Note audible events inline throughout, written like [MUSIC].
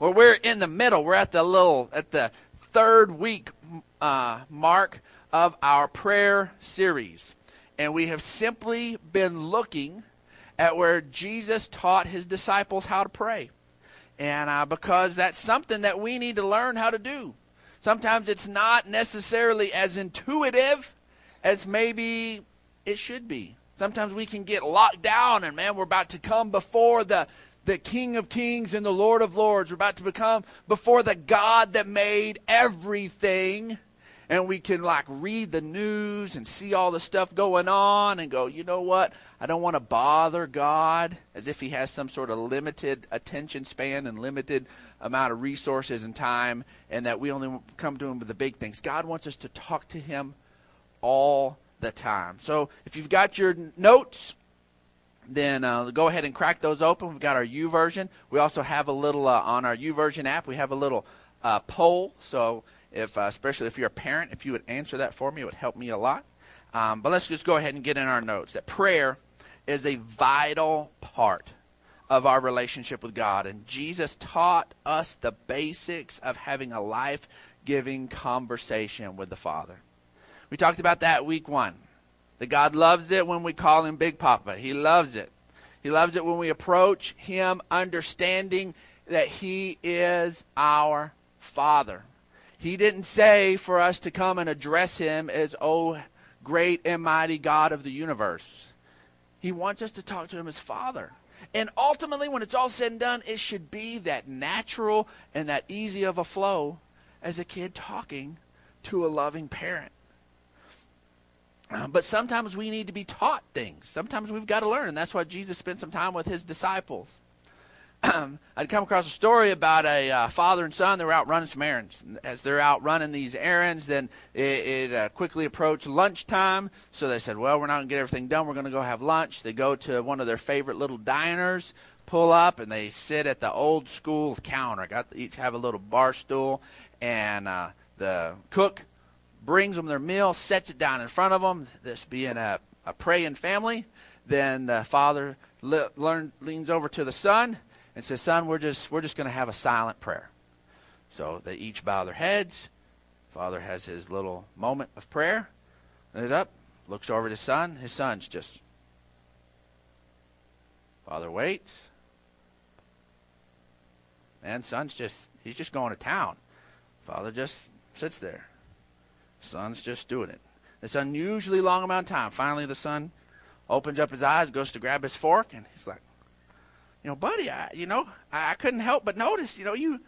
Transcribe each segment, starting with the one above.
Well, we're in the middle. We're at the little at the third week uh, mark of our prayer series, and we have simply been looking at where Jesus taught his disciples how to pray, and uh, because that's something that we need to learn how to do. Sometimes it's not necessarily as intuitive as maybe it should be. Sometimes we can get locked down and man, we're about to come before the the King of Kings and the Lord of Lords. We're about to become before the God that made everything. And we can like read the news and see all the stuff going on and go, you know what? I don't want to bother God as if he has some sort of limited attention span and limited amount of resources and time, and that we only come to Him with the big things. God wants us to talk to Him all the time. So if you've got your notes, then uh, go ahead and crack those open. We've got our YouVersion. We also have a little uh, on our YouVersion app. We have a little uh, poll. So if, uh, especially if you're a parent, if you would answer that for me, it would help me a lot. Um, but let's just go ahead and get in our notes that prayer is a vital part of our relationship with God. And Jesus taught us the basics of having a life giving conversation with the Father. We talked about that week one. That God loves it when we call him Big Papa. He loves it. He loves it when we approach him understanding that he is our Father. He didn't say for us to come and address him as, oh, great and mighty God of the universe. He wants us to talk to him as Father. And ultimately, when it's all said and done, it should be that natural and that easy of a flow as a kid talking to a loving parent. Uh, but sometimes we need to be taught things. Sometimes we've got to learn. And that's why Jesus spent some time with his disciples. [CLEARS THROAT] I'd come across a story about a uh, father and son. They were out running some errands. As they're out running these errands, then it, it uh, quickly approached lunchtime. So they said, "Well, we're not going to get everything done. We're going to go have lunch." They go to one of their favorite little diners, pull up, and they sit at the old school counter. Got each have a little bar stool, and uh, the cook brings them their meal, sets it down in front of them. This being a, a praying family, then the father le- leans over to the son and says, "Son, we're just we're just going to have a silent prayer." So they each bow their heads. Father has his little moment of prayer. It up, looks over at his son. His son's just. Father waits. And son's just he's just going to town. Father just sits there. Son's just doing it. This unusually long amount of time. Finally, the son opens up his eyes, goes to grab his fork, and he's like, you know, buddy, I, you know, I, I couldn't help but notice, you know, you,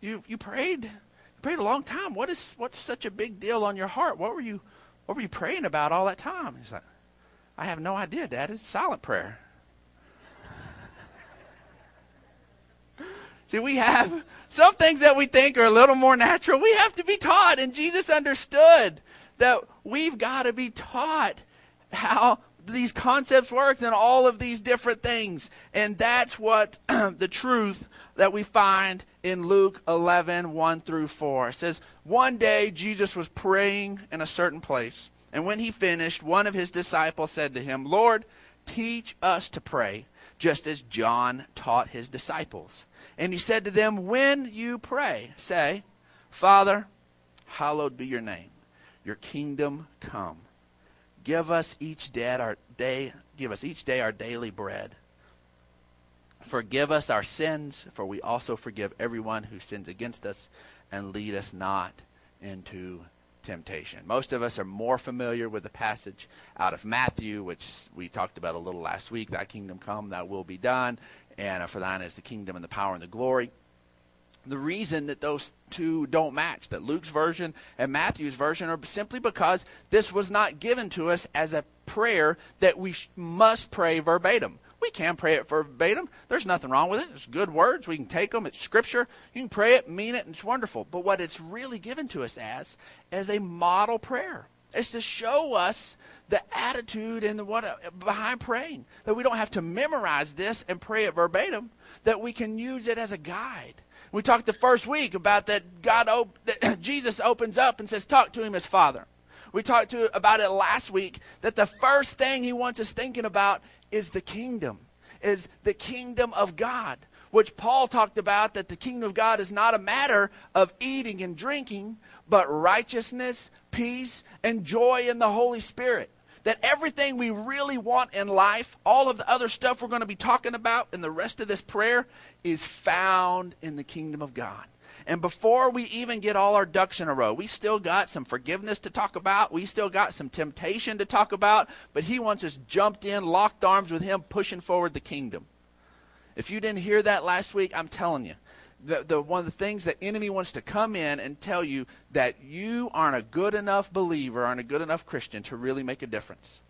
you, you prayed, you prayed a long time. What is, what's such a big deal on your heart? What were you, what were you praying about all that time? He's like, I have no idea, Dad. It's silent prayer. See, we have some things that we think are a little more natural. We have to be taught, and Jesus understood that we've got to be taught how these concepts work and all of these different things. And that's what [CLEARS THROAT] the truth that we find in Luke 11, 1 through 4. It says, One day Jesus was praying in a certain place, and when he finished, one of his disciples said to him, Lord, teach us to pray, just as John taught his disciples. And he said to them, When you pray, say, Father, hallowed be your name, your kingdom come Give us each day our day, give us each day our daily bread. Forgive us our sins, for we also forgive everyone who sins against us, and lead us not into temptation. Most of us are more familiar with the passage out of Matthew, which we talked about a little last week. Thy kingdom come, thy will be done, and for thine is the kingdom and the power and the glory the reason that those two don't match, that Luke's version and Matthew's version, are simply because this was not given to us as a prayer that we sh- must pray verbatim. We can pray it verbatim. There's nothing wrong with it. It's good words. We can take them. It's scripture. You can pray it, mean it, and it's wonderful. But what it's really given to us as is a model prayer. It's to show us the attitude and the what uh, behind praying. That we don't have to memorize this and pray it verbatim. That we can use it as a guide we talked the first week about that God, op- [CLEARS THROAT] that Jesus opens up and says, "Talk to him as Father." We talked to about it last week that the first thing He wants us thinking about is the kingdom, is the kingdom of God. which Paul talked about that the kingdom of God is not a matter of eating and drinking, but righteousness, peace, and joy in the Holy Spirit. That everything we really want in life, all of the other stuff we're going to be talking about in the rest of this prayer, is found in the kingdom of God. And before we even get all our ducks in a row, we still got some forgiveness to talk about. We still got some temptation to talk about. But He wants us jumped in, locked arms with Him, pushing forward the kingdom. If you didn't hear that last week, I'm telling you, the, the, one of the things the enemy wants to come in and tell you that you aren't a good enough believer, aren't a good enough Christian to really make a difference.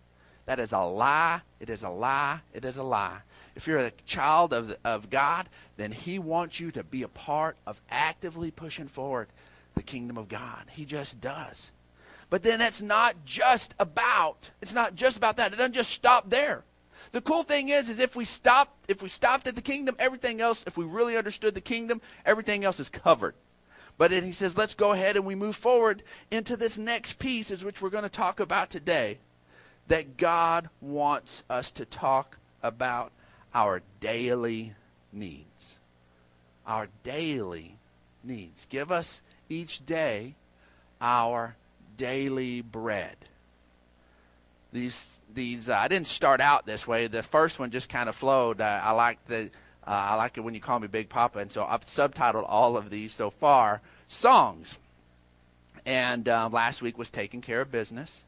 That is a lie. It is a lie. It is a lie. If you're a child of, of God, then He wants you to be a part of actively pushing forward the kingdom of God. He just does. But then it's not just about, it's not just about that. It doesn't just stop there. The cool thing is, is if we stop, if we stopped at the kingdom, everything else, if we really understood the kingdom, everything else is covered. But then he says, let's go ahead and we move forward into this next piece, is which we're going to talk about today, that God wants us to talk about our daily needs. Our daily needs. Give us each day our daily bread. These these uh, I didn't start out this way. The first one just kind of flowed. Uh, I like the uh, I like it when you call me Big Papa, and so I've subtitled all of these so far songs. And uh, last week was taking care of business,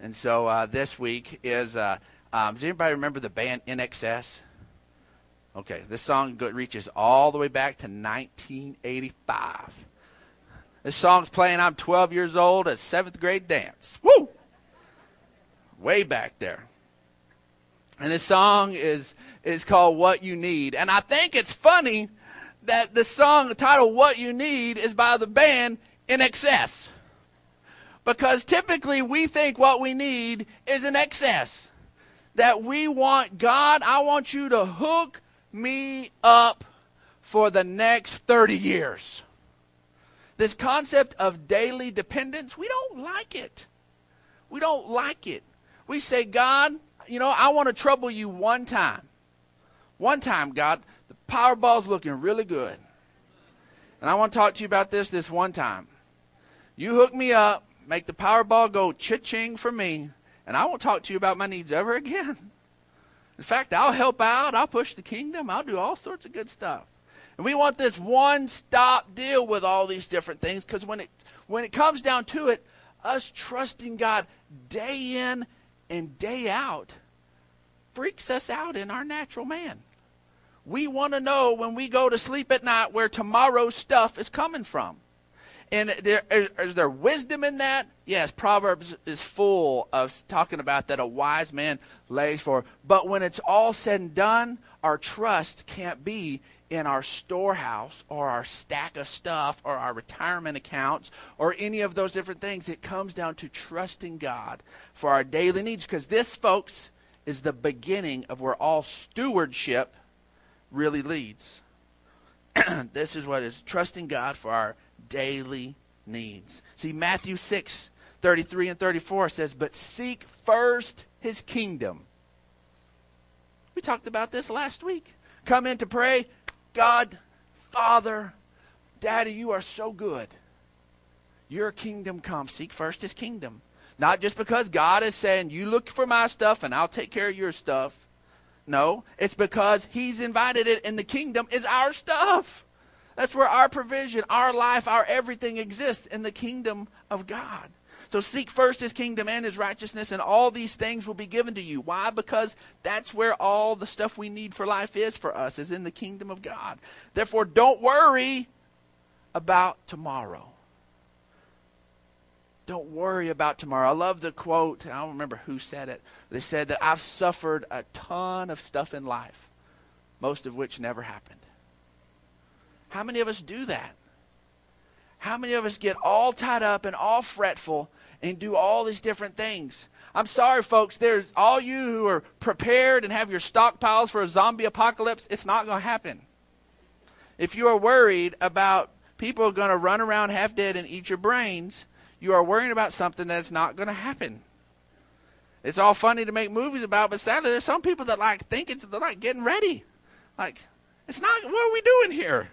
and so uh, this week is. Uh, um, does anybody remember the band INXS? Okay, this song reaches all the way back to 1985. This song's playing. I'm 12 years old at seventh grade dance. Woo! Way back there. And this song is is called What You Need. And I think it's funny that the song the title What You Need is by the band INXS. Because typically we think what we need is an excess. That we want God, I want you to hook me up for the next 30 years. This concept of daily dependence, we don't like it. We don't like it. We say, God, you know, I want to trouble you one time. One time, God, the Powerball's looking really good. And I want to talk to you about this this one time. You hook me up, make the Powerball go cha-ching for me, and I won't talk to you about my needs ever again. In fact, I'll help out, I'll push the kingdom, I'll do all sorts of good stuff. And we want this one-stop deal with all these different things because when it when it comes down to it, us trusting God day in and day out freaks us out in our natural man. We want to know when we go to sleep at night where tomorrow's stuff is coming from. And there, is, is there wisdom in that? Yes, Proverbs is full of talking about that a wise man lays for. But when it's all said and done, our trust can't be in our storehouse or our stack of stuff or our retirement accounts or any of those different things. It comes down to trusting God for our daily needs because this, folks, is the beginning of where all stewardship really leads. [CLEARS THROAT] this is what is trusting God for our daily needs. See, Matthew 6 33 and 34 says, But seek first his kingdom. We talked about this last week. Come in to pray, God, Father, Daddy, you are so good. Your kingdom come. Seek first his kingdom. Not just because God is saying, you look for my stuff and I'll take care of your stuff. No, it's because he's invited it and the kingdom is our stuff. That's where our provision, our life, our everything exists in the kingdom of God. So seek first his kingdom and his righteousness, and all these things will be given to you. Why? Because that's where all the stuff we need for life is for us, is in the kingdom of God. Therefore, don't worry about tomorrow. Don't worry about tomorrow. I love the quote. I don't remember who said it. They said that I've suffered a ton of stuff in life, most of which never happened. How many of us do that? How many of us get all tied up and all fretful and do all these different things. I'm sorry, folks. There's all you who are prepared and have your stockpiles for a zombie apocalypse. It's not going to happen. If you are worried about people are going to run around half dead and eat your brains, you are worrying about something that's not going to happen. It's all funny to make movies about, but sadly, there's some people that like think it's they're like getting ready, like It's not, what are we doing here?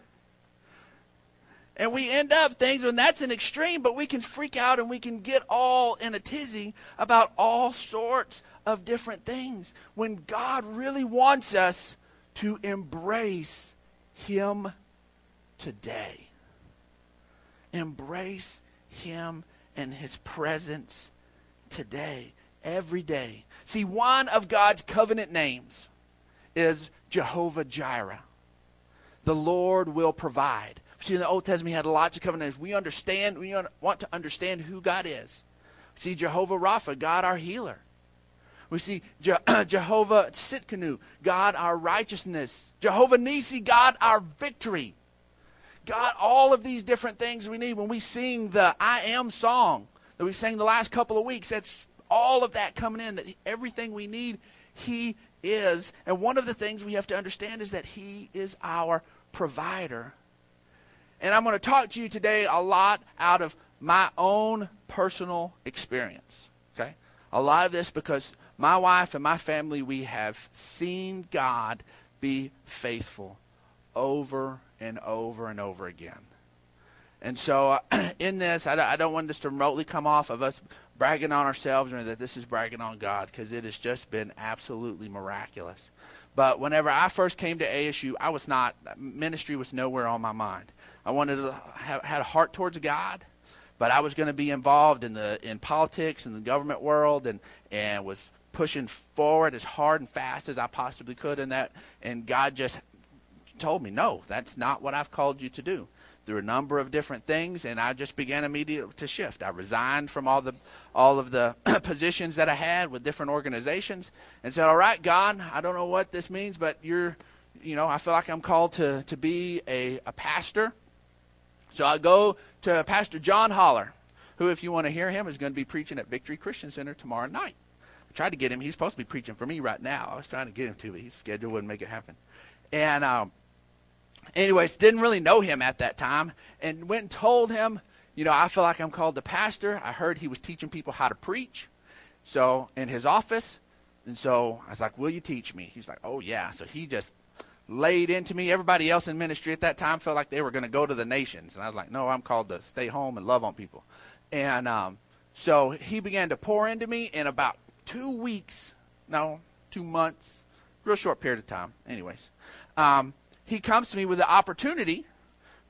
And we end up things when that's an extreme, but we can freak out and we can get all in a tizzy about all sorts of different things when God really wants us to embrace Him today. Embrace Him and His presence today, every day. See, one of God's covenant names is Jehovah Jireh. The Lord will provide. See, in the Old Testament, he had lots of covenants. We understand, we want to understand who God is. We see Jehovah Rapha, God our healer. We see Je- [CLEARS THROAT] Jehovah Tsidkenu, God our righteousness. Jehovah Nissi, God our victory. God, all of these different things we need. When we sing the I Am song that we sang the last couple of weeks, that's all of that coming in, that everything we need, He is. And one of the things we have to understand is that He is our provider and I'm going to talk to you today a lot out of my own personal experience. Okay? A lot of this because my wife and my family, we have seen God be faithful over and over and over again. And so, uh, [CLEARS THROAT] in this, I, I don't want this to remotely come off of us bragging on ourselves or that this is bragging on God because it has just been absolutely miraculous. But whenever I first came to ASU, I was not, ministry was nowhere on my mind. I wanted to have had a heart towards God, but I was going to be involved in the in politics and the government world, and and was pushing forward as hard and fast as I possibly could in that. And God just told me, no, that's not what I've called you to do. Through a number of different things, and I just began immediately to shift. I resigned from all the all of the [CLEARS THROAT] positions that I had with different organizations, and said, "All right, God, I don't know what this means, but you're, you know, I feel like I'm called to to be a, a pastor." So I go to Pastor John Holler, who, if you want to hear him, is going to be preaching at Victory Christian Center tomorrow night. I tried to get him. He's supposed to be preaching for me right now. I was trying to get him to, but his schedule wouldn't make it happen. And um, anyways, didn't really know him at that time, and went and told him, you know, I feel like I'm called to pastor. I heard he was teaching people how to preach, so in his office, and so I was like, "Will you teach me?" He's like, "Oh yeah." So he just laid into me. Everybody else in ministry at that time felt like they were going to go to the nations. And I was like, no, I'm called to stay home and love on people. And um, so he began to pour into me in about two weeks, no, two months, real short period of time. Anyways, um, he comes to me with the opportunity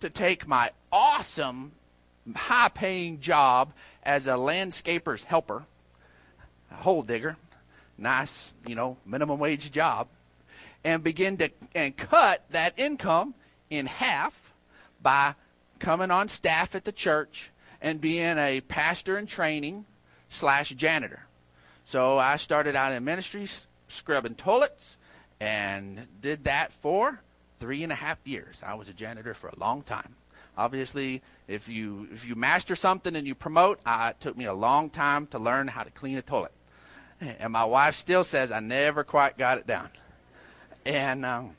to take my awesome, high paying job as a landscaper's helper, a hole digger. Nice, you know, minimum wage job and begin to and cut that income in half by coming on staff at the church and being a pastor in training slash janitor. So I started out in ministry scrubbing toilets and did that for three and a half years. I was a janitor for a long time. Obviously, if you if you master something and you promote, it took me a long time to learn how to clean a toilet. And my wife still says I never quite got it down. And um,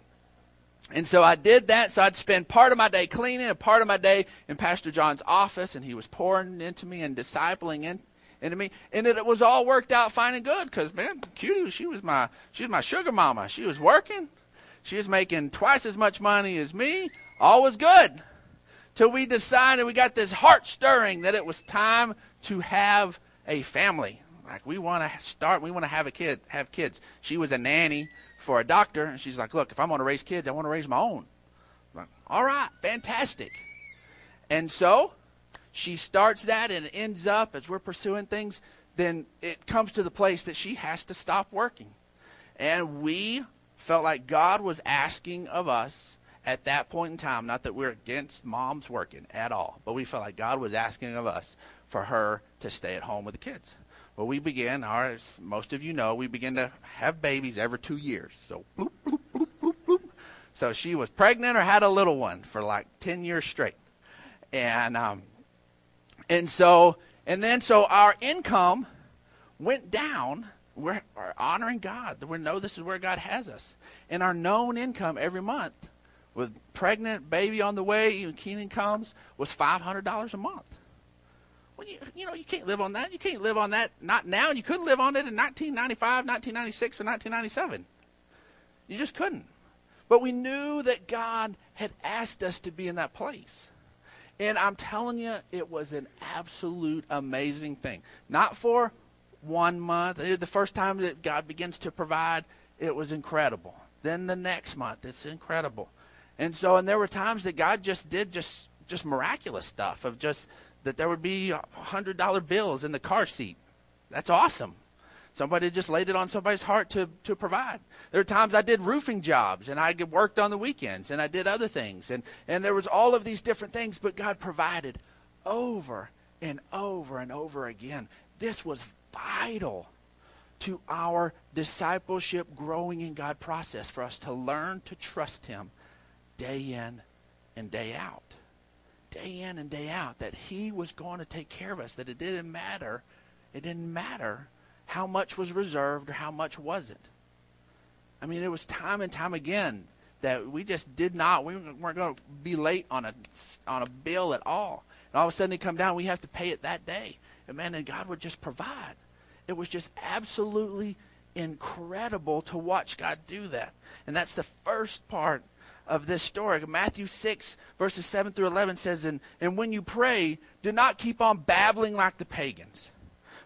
and so I did that. So I'd spend part of my day cleaning and part of my day in Pastor John's office, and he was pouring into me and discipling in, into me, and it, it was all worked out fine and good. Because man, Cutie, she was my she was my sugar mama. She was working, she was making twice as much money as me. All was good. Till we decided we got this heart stirring that it was time to have a family. Like we want to start, we want to have a kid, have kids. She was a nanny for a doctor, and she's like, "Look, if I'm going to raise kids, I want to raise my own." I'm like, all right, fantastic. And so she starts that, and it ends up as we're pursuing things. Then it comes to the place that she has to stop working, and we felt like God was asking of us at that point in time. Not that we're against moms working at all, but we felt like God was asking of us for her to stay at home with the kids. Well, we began, our, as most of you know, we begin to have babies every two years. So, bloop, bloop, bloop, bloop, bloop. So she was pregnant or had a little one for like 10 years straight. And, um, and so, and then so our income went down. We're, we're honoring God. We know this is where God has us. And our known income every month with pregnant baby on the way, and Keenan comes, was $500 a month. Well, you, you know, you can't live on that. You can't live on that. Not now. You couldn't live on it in 1995, 1996, or 1997. You just couldn't. But we knew that God had asked us to be in that place. And I'm telling you, it was an absolute amazing thing. Not for one month. The first time that God begins to provide, it was incredible. Then the next month, it's incredible. And so, and there were times that God just did just just miraculous stuff of just that there would be hundred dollar bills in the car seat. That's awesome. Somebody just laid it on somebody's heart to, to provide. There are times I did roofing jobs and I worked on the weekends and I did other things. And, and there was all of these different things, but God provided over and over and over again. This was vital to our discipleship growing in God process for us to learn to trust Him day in and day out. Day in and day out. That He was going to take care of us. That it didn't matter. It didn't matter how much was reserved or how much wasn't. I mean, it was time and time again that we just did not, we weren't going to be late on a, on a bill at all. And all of a sudden they come down, we have to pay it that day. And man, and God would just provide. It was just absolutely incredible to watch God do that. And that's the first part of this story. Matthew 6, verses 7 through 11 says, and, and when you pray, do not keep on babbling like the pagans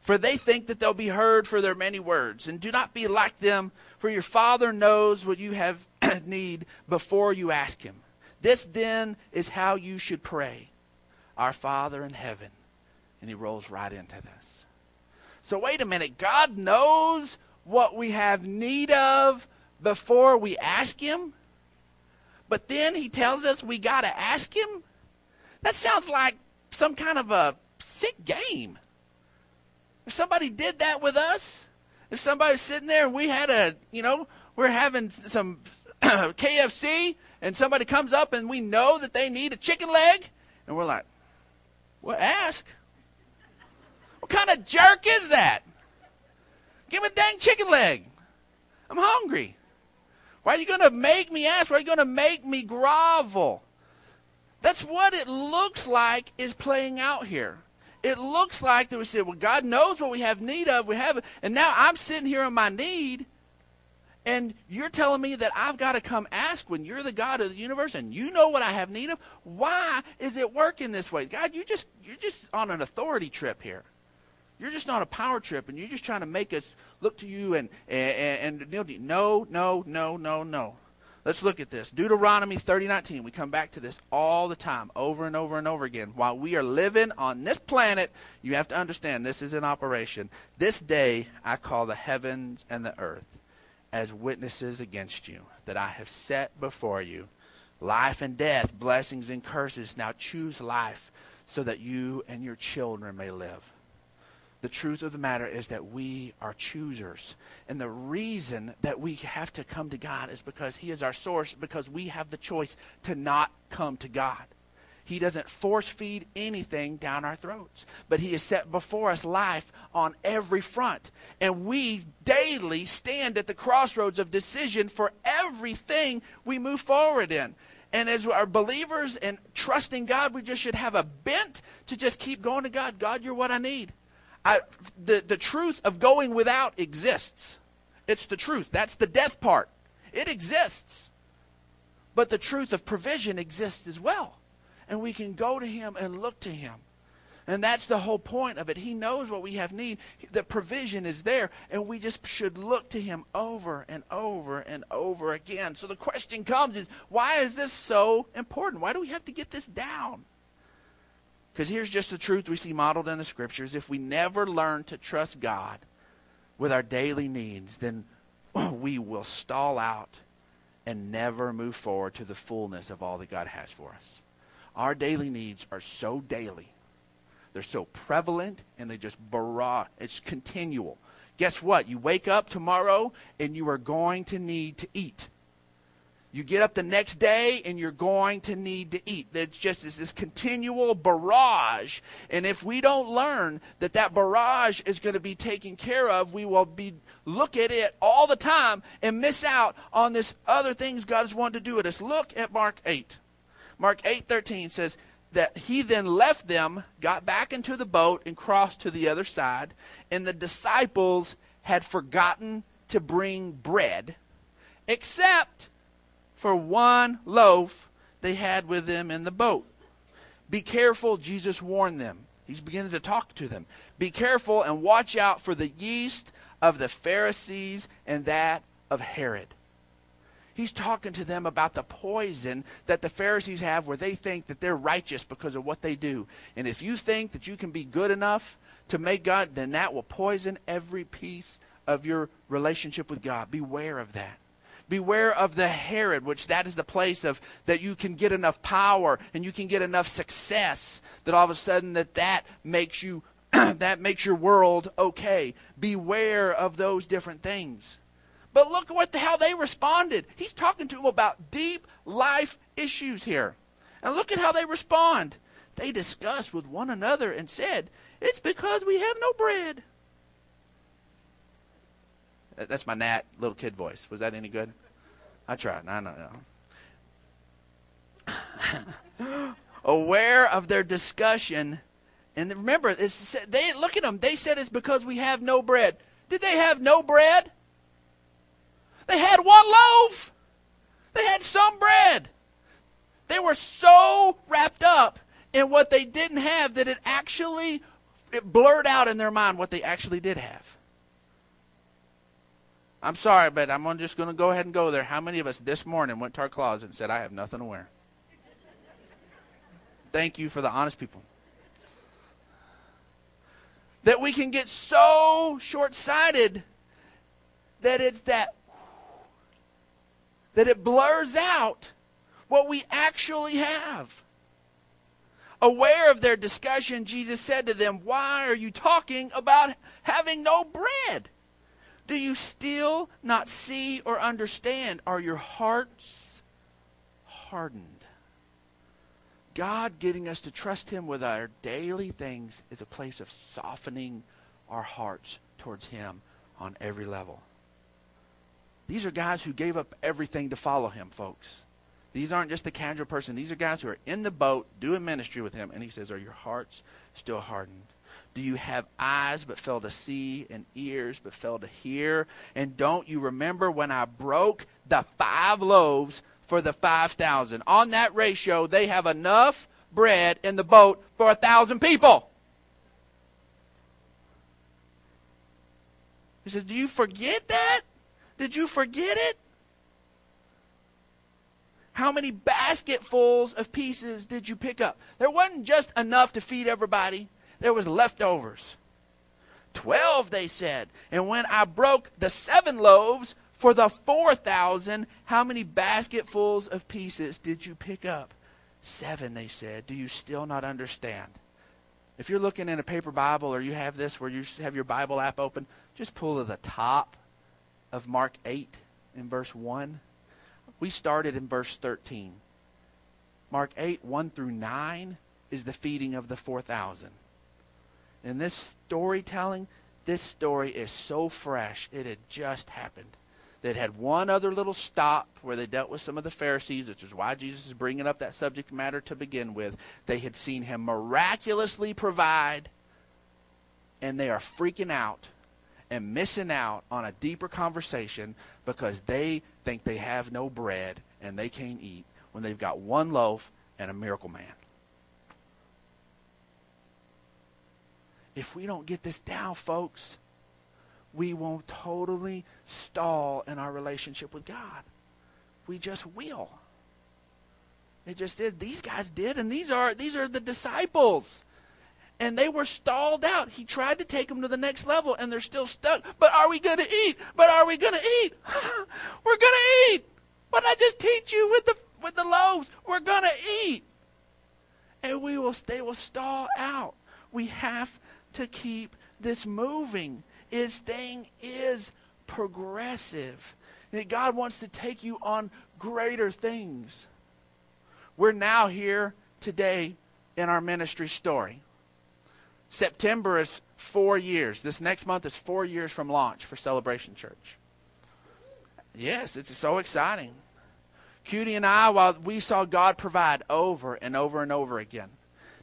for they think that they'll be heard for their many words. And do not be like them, for your Father knows what you have [CLEARS THROAT] need before you ask Him. This then is how you should pray Our Father in heaven. And He rolls right into this. So, wait a minute. God knows what we have need of before we ask Him? But then He tells us we got to ask Him? That sounds like some kind of a sick game. If somebody did that with us, if somebody was sitting there and we had a, you know, we're having some [CLEARS THROAT] KFC and somebody comes up and we know that they need a chicken leg and we're like, well, ask. What kind of jerk is that? Give me a dang chicken leg. I'm hungry. Why are you going to make me ask? Why are you going to make me grovel? That's what it looks like is playing out here it looks like that we said, well, God knows what we have need of. We have it. And now I'm sitting here on my need, and you're telling me that I've got to come ask when you're the God of the universe and you know what I have need of? Why is it working this way? God, you just you're just on an authority trip here. You're just on a power trip, and you're just trying to make us look to you and and, and, no, no, no, no, no. Let's look at this. Deuteronomy 30:19. We come back to this all the time, over and over and over again. While we are living on this planet, you have to understand this is in operation. This day I call the heavens and the earth as witnesses against you that I have set before you life and death, blessings and curses. Now choose life so that you and your children may live the truth of the matter is that we are choosers. And the reason that we have to come to God is because He is our source, because we have the choice to not come to God. He doesn't force feed anything down our throats, but He has set before us life on every front. And we daily stand at the crossroads of decision for everything we move forward in. And as our believers and trusting God, we just should have a bent to just keep going to God. God, you're what I need. I, the, the truth of going without exists. It's the truth. That's the death part. It exists. But the truth of provision exists as well. And we can go to Him and look to Him. And that's the whole point of it. He knows what we have need. The provision is there, and we just should look to him over and over and over again. So the question comes is why is this so important? Why do we have to get this down? Because here's just the truth we see modeled in the scriptures. If we never learn to trust God with our daily needs, then [CLEARS THROAT] we will stall out and never move forward to the fullness of all that God has for us. Our daily needs are so daily. They're so prevalent and they just barrage. It's continual. Guess what? You wake up tomorrow and you are going to need to eat. You get up the next day and you're going to need to eat. There's just this, continual barrage. And if we don't learn that that barrage is going to be taken care of, we will be look at it all the time and miss out on this other things God has wanted to do with us. Look at Mark 8. Mark 8:13 says that he then left them, got back into the boat and crossed to the other side, and the disciples had forgotten to bring bread except for one loaf they had with them in the boat. Be careful, Jesus warned them. He's beginning to talk to them. Be careful and watch out for the yeast of the Pharisees and that of Herod. He's talking to them about the poison that the Pharisees have where they think that they're righteous because of what they do. And if you think that you can be good enough to make God, then that will poison every piece of your relationship with God. Beware of that. Beware of the Herod, which that is the place of that you can get enough power and you can get enough success that all of a sudden that that makes you [CLEARS THROAT] that makes your world okay. Beware of those different things. But look at what the, how they responded. He's talking to them about deep life issues here. And look at how they respond. They discussed with one another and said, It's because we have no bread. That's my Nat little kid voice. Was that any good? I tried. I know. no. [LAUGHS] Aware of their discussion, and remember, they look at them. They said it's because we have no bread. Did they have no bread? They had one loaf. They had some bread. They were so wrapped up in what they didn't have that it actually it blurred out in their mind what they actually did have. I'm sorry, but I'm just going to go ahead and go there. How many of us this morning went to our closet and said, I have nothing to wear? Thank you for the honest people. That we can get so short sighted that it's that, that it blurs out what we actually have. Aware of their discussion, Jesus said to them, Why are you talking about having no bread? Do you still not see or understand? Are your hearts hardened? God getting us to trust Him with our daily things is a place of softening our hearts towards Him on every level. These are guys who gave up everything to follow Him, folks. These aren't just the casual person. These are guys who are in the boat doing ministry with Him. And He says, Are your hearts still hardened? Do you have eyes but fail to see and ears but fail to hear? And don't you remember when I broke the five loaves for the 5,000? On that ratio, they have enough bread in the boat for a thousand people. He said, Do you forget that? Did you forget it? How many basketfuls of pieces did you pick up? There wasn't just enough to feed everybody there was leftovers. Twelve, they said. And when I broke the seven loaves for the four thousand, how many basketfuls of pieces did you pick up? Seven, they said. Do you still not understand? If you're looking in a paper Bible or you have this where you have your Bible app open, just pull to the top of Mark 8 in verse 1. We started in verse 13. Mark 8, 1 through 9 is the feeding of the 4,000. And this storytelling, this story is so fresh. It had just happened. They had one other little stop where they dealt with some of the Pharisees, which is why Jesus is bringing up that subject matter to begin with. They had seen him miraculously provide, and they are freaking out and missing out on a deeper conversation because they think they have no bread and they can't eat when they've got one loaf and a miracle man. If we don't get this down, folks, we will totally stall in our relationship with God. We just will. It just did. These guys did, and these are these are the disciples. And they were stalled out. He tried to take them to the next level, and they're still stuck. But are we going to eat? But are we going to eat? [LAUGHS] We're going to eat. What I just teach you with the with the loaves? We're going to eat, and we will. They will stall out. We have to keep this moving. His thing is progressive. And God wants to take you on greater things. We're now here today in our ministry story. September is four years. This next month is four years from launch for Celebration Church. Yes, it's so exciting. Cutie and I, while we saw God provide over and over and over again.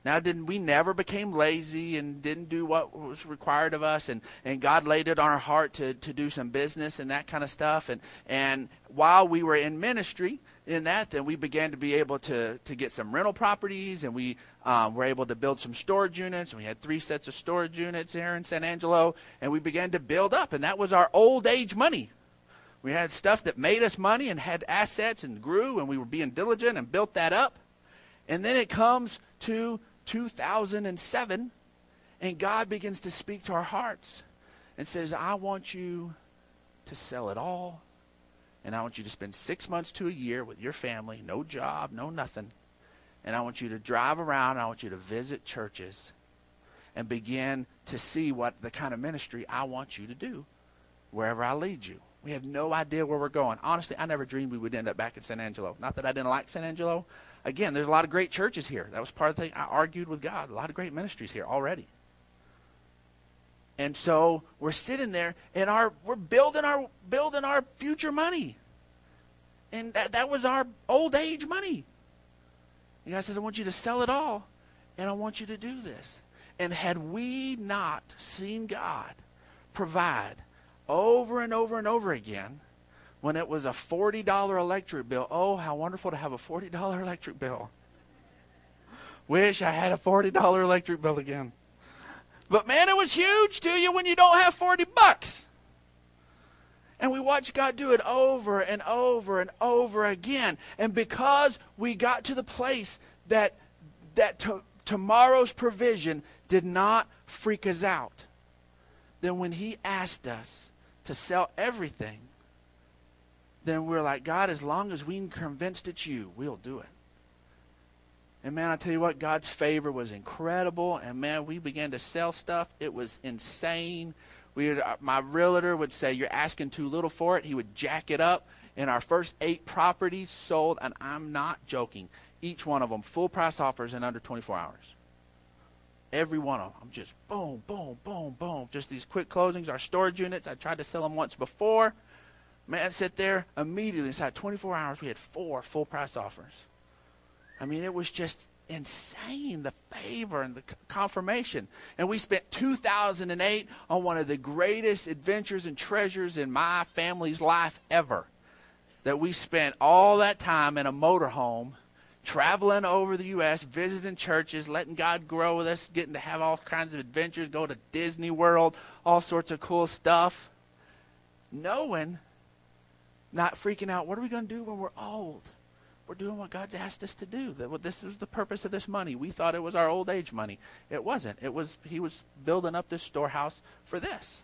Now, didn't we never became lazy and didn't do what was required of us, and, and God laid it on our heart to, to do some business and that kind of stuff. And and while we were in ministry, in that, then we began to be able to, to get some rental properties, and we um, were able to build some storage units. And we had three sets of storage units here in San Angelo, and we began to build up, and that was our old age money. We had stuff that made us money and had assets and grew, and we were being diligent and built that up. And then it comes to 2007, and God begins to speak to our hearts and says, I want you to sell it all and I want you to spend six months to a year with your family, no job, no nothing. And I want you to drive around. I want you to visit churches and begin to see what the kind of ministry I want you to do wherever I lead you. We have no idea where we're going. Honestly, I never dreamed we would end up back in San Angelo. Not that I didn't like San Angelo. Again, there's a lot of great churches here. That was part of the thing I argued with God. A lot of great ministries here already. And so we're sitting there and our we're building our building our future money. And that, that was our old age money. And God says, I want you to sell it all, and I want you to do this. And had we not seen God provide over and over and over again, when it was a $40 electric bill, oh, how wonderful to have a $40 electric bill. Wish I had a $40 electric bill again. But man, it was huge to you when you don't have 40 bucks. And we watch God do it over and over and over again. And because we got to the place that that to, tomorrow's provision did not freak us out, then when he asked us to sell everything, then we're like, God, as long as we're convinced it's you, we'll do it. And man, I tell you what, God's favor was incredible. And man, we began to sell stuff. It was insane. We would, uh, my realtor would say, You're asking too little for it. He would jack it up. And our first eight properties sold, and I'm not joking, each one of them full price offers in under 24 hours. Every one of them. I'm just boom, boom, boom, boom. Just these quick closings. Our storage units, I tried to sell them once before. Man, I sat there immediately inside 24 hours. We had four full price offers. I mean, it was just insane the favor and the confirmation. And we spent 2008 on one of the greatest adventures and treasures in my family's life ever. That we spent all that time in a motorhome traveling over the U.S., visiting churches, letting God grow with us, getting to have all kinds of adventures, go to Disney World, all sorts of cool stuff. Knowing, not freaking out, what are we going to do when we're old? we're doing what God's asked us to do. This is the purpose of this money. We thought it was our old age money. It wasn't. It was He was building up this storehouse for this.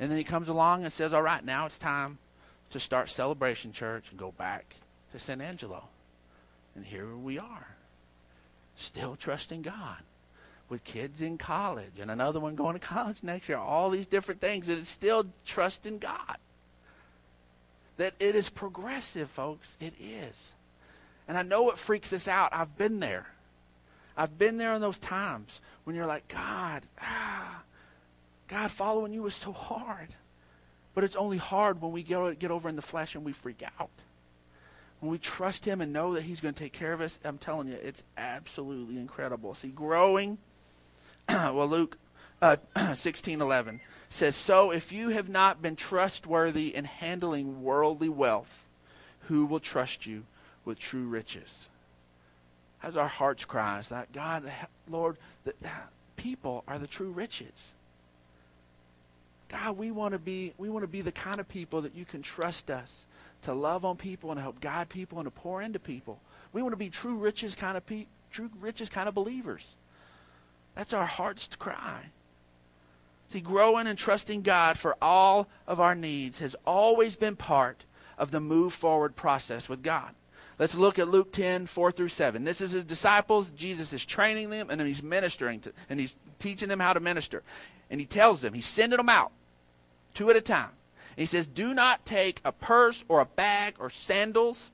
And then He comes along and says, "All right, now it's time to start Celebration Church and go back to San Angelo." And here we are, still trusting God, with kids in college and another one going to college next year. All these different things, and it's still trusting God that it is progressive, folks. It is. And I know it freaks us out. I've been there. I've been there in those times when you're like, God, ah, God, following you is so hard. But it's only hard when we get, over in the flesh and we freak out. When we trust Him and know that He's going to take care of us, I'm telling you, it's absolutely incredible. See, growing, [CLEARS THROAT] well, Luke uh, [CLEARS THROAT] 16 11 says, So if you have not been trustworthy in handling worldly wealth, who will trust you with true riches? As our hearts cries that God, Lord, that people are the true riches. God, we want to be we want to be the kind of people that you can trust us to love on people and help guide people and to pour into people. We want to be true riches kind of pe- true riches kind of believers. That's our heart's cry. See, growing and trusting God for all of our needs has always been part of the move forward process with God. Let's look at Luke 10, 4 through 7. This is his disciples. Jesus is training them and he's ministering to, and he's teaching them how to minister. And he tells them, he's sending them out two at a time. And he says, Do not take a purse or a bag or sandals.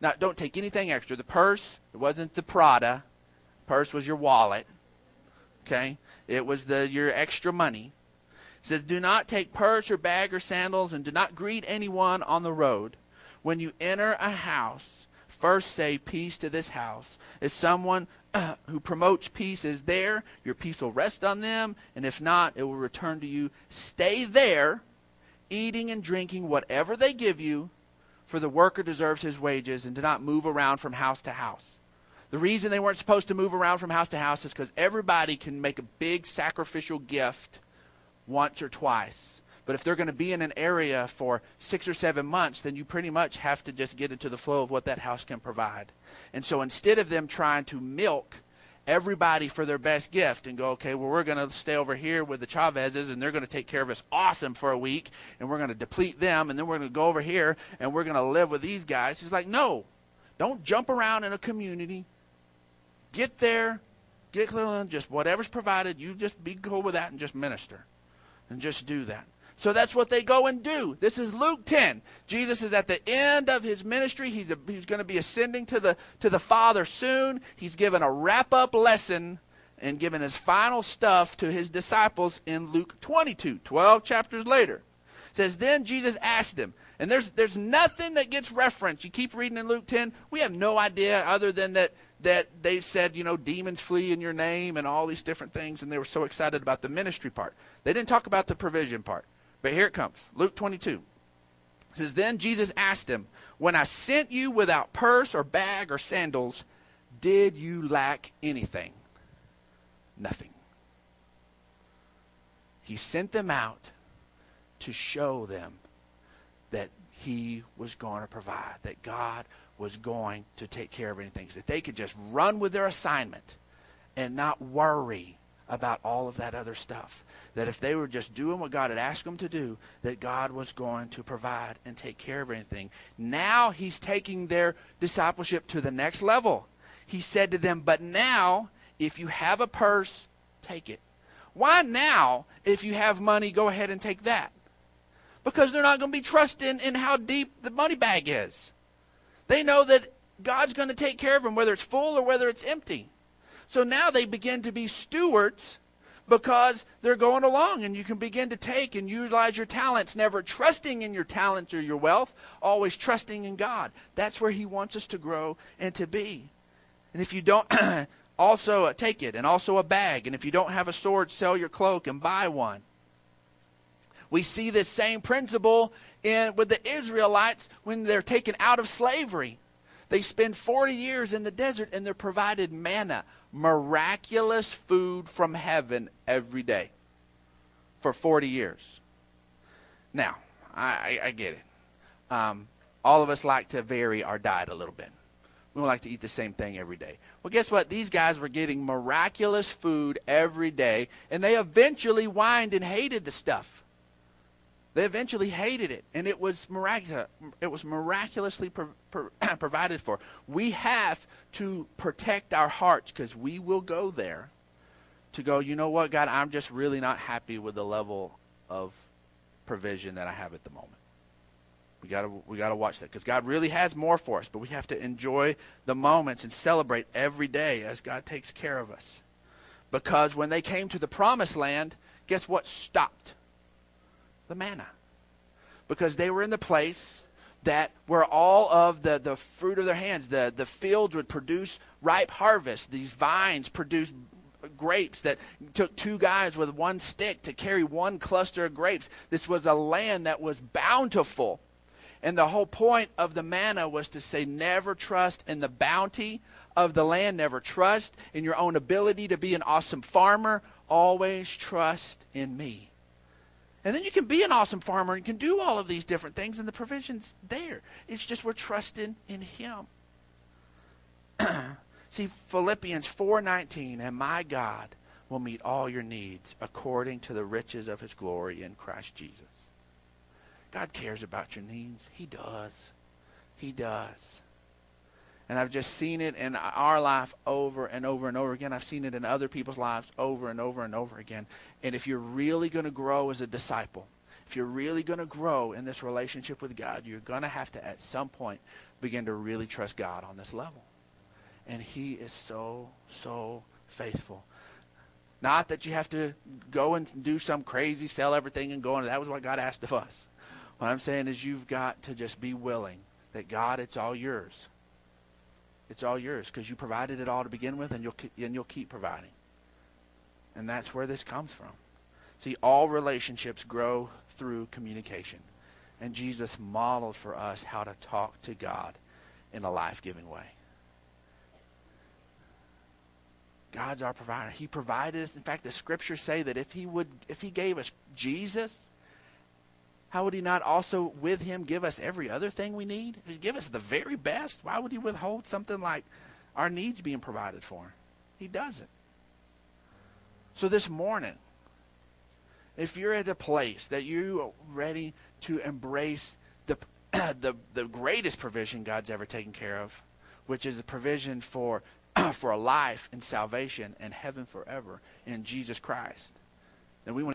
Not, don't take anything extra. The purse, it wasn't the Prada. Purse was your wallet. Okay? It was the your extra money. It says, Do not take purse or bag or sandals, and do not greet anyone on the road. When you enter a house, first say peace to this house. If someone uh, who promotes peace is there, your peace will rest on them, and if not, it will return to you. Stay there, eating and drinking whatever they give you, for the worker deserves his wages, and do not move around from house to house. The reason they weren't supposed to move around from house to house is because everybody can make a big sacrificial gift once or twice. But if they're going to be in an area for six or seven months, then you pretty much have to just get into the flow of what that house can provide. And so instead of them trying to milk everybody for their best gift and go, okay, well, we're going to stay over here with the Chavezes and they're going to take care of us awesome for a week and we're going to deplete them and then we're going to go over here and we're going to live with these guys. He's like, no, don't jump around in a community. Get there, get clear, just whatever's provided, you just be cool with that and just minister and just do that. So that's what they go and do. This is Luke 10. Jesus is at the end of his ministry. He's, a, he's going to be ascending to the, to the Father soon. He's given a wrap up lesson and given his final stuff to his disciples in Luke 22, 12 chapters later. It says, Then Jesus asked them, and there's, there's nothing that gets referenced. You keep reading in Luke 10, we have no idea other than that, that they said, you know, demons flee in your name and all these different things, and they were so excited about the ministry part. They didn't talk about the provision part. But here it comes Luke 22. It says, Then Jesus asked them, When I sent you without purse or bag or sandals, did you lack anything? Nothing. He sent them out to show them that he was going to provide, that God was going to take care of anything, so that they could just run with their assignment and not worry about all of that other stuff that if they were just doing what God had asked them to do, that God was going to provide and take care of anything. Now he's taking their discipleship to the next level. He said to them, But now, if you have a purse, take it. Why now, if you have money, go ahead and take that? Because they're not going to be trusting in how deep the money bag is. They know that God's going to take care of them, whether it's full or whether it's empty. So now they begin to be stewards because they're going along and you can begin to take and utilize your talents, never trusting in your talents or your wealth, always trusting in God. That's where He wants us to grow and to be. And if you don't, [CLEARS THROAT] also uh, take it, and also a bag. And if you don't have a sword, sell your cloak and buy one. We see this same principle in with the Israelites when they're taken out of slavery. They spend 40 years in the desert and they're provided manna, miraculous food from heaven every day for 40 years. Now, I, I, get it. Um, all of us like to vary our diet a little bit. We don't like to eat the same thing every day. Well, guess what? These guys were getting miraculous food every day, and they eventually whined and hated the stuff. They eventually hated it, and it was. It was miraculously pro- pro- [CLEARS THROAT] provided for. We have to protect our hearts because we will go there to go. You know what, God? I'm just really not happy with the level of provision that I have at the moment. We gotta we gotta watch that because God really has more for us, but we have to enjoy the moments and celebrate every day as God takes care of us. Because when they came to the promised land, guess what stopped? The manna. Because they were in the place that where all of the, the fruit of their hands, the, the fields would produce ripe harvest. These vines produced grapes that took two guys with one stick to carry one cluster of grapes. This was a land that was bountiful. And the whole point of the manna was to say, never trust in the bounty of the land, never trust in your own ability to be an awesome farmer. Always trust in me. And then you can be an awesome farmer and can do all of these different things, and the provision's there. It's just we're trusting in Him. [CLEARS THROAT] See, Philippians 4.19, and my God will meet all your needs according to the riches of his glory in Christ Jesus. God cares about your needs. He does. He does. And I've just seen it in our life over and over and over again. I've seen it in other people's lives over and over and over again. And if you're really going to grow as a disciple, if you're really going to grow in this relationship with God, you're going to have to, at some point, begin to really trust God on this level. And He is so, so faithful. Not that you have to go and do some crazy, sell everything and go on. That was what God asked of us. What I'm saying is you've got to just be willing that God, it's all yours. It's all yours because you provided it all to begin with, and you'll and you'll keep providing. And that's where this comes from. See, all relationships grow through communication, And Jesus modeled for us how to talk to God in a life giving way. God's our provider. He provided us. In fact, the scriptures say that if he would if he gave us Jesus, how would he not also with him give us every other thing we need? If he give us the very best, why would he withhold something like our needs being provided for? He doesn't. So this morning, if you're at a place that you are ready to embrace the, [CLEARS THROAT] the, the greatest provision God's ever taken care of, which is the provision for, [CLEARS THROAT] for a life and salvation and heaven forever in Jesus Christ, then we want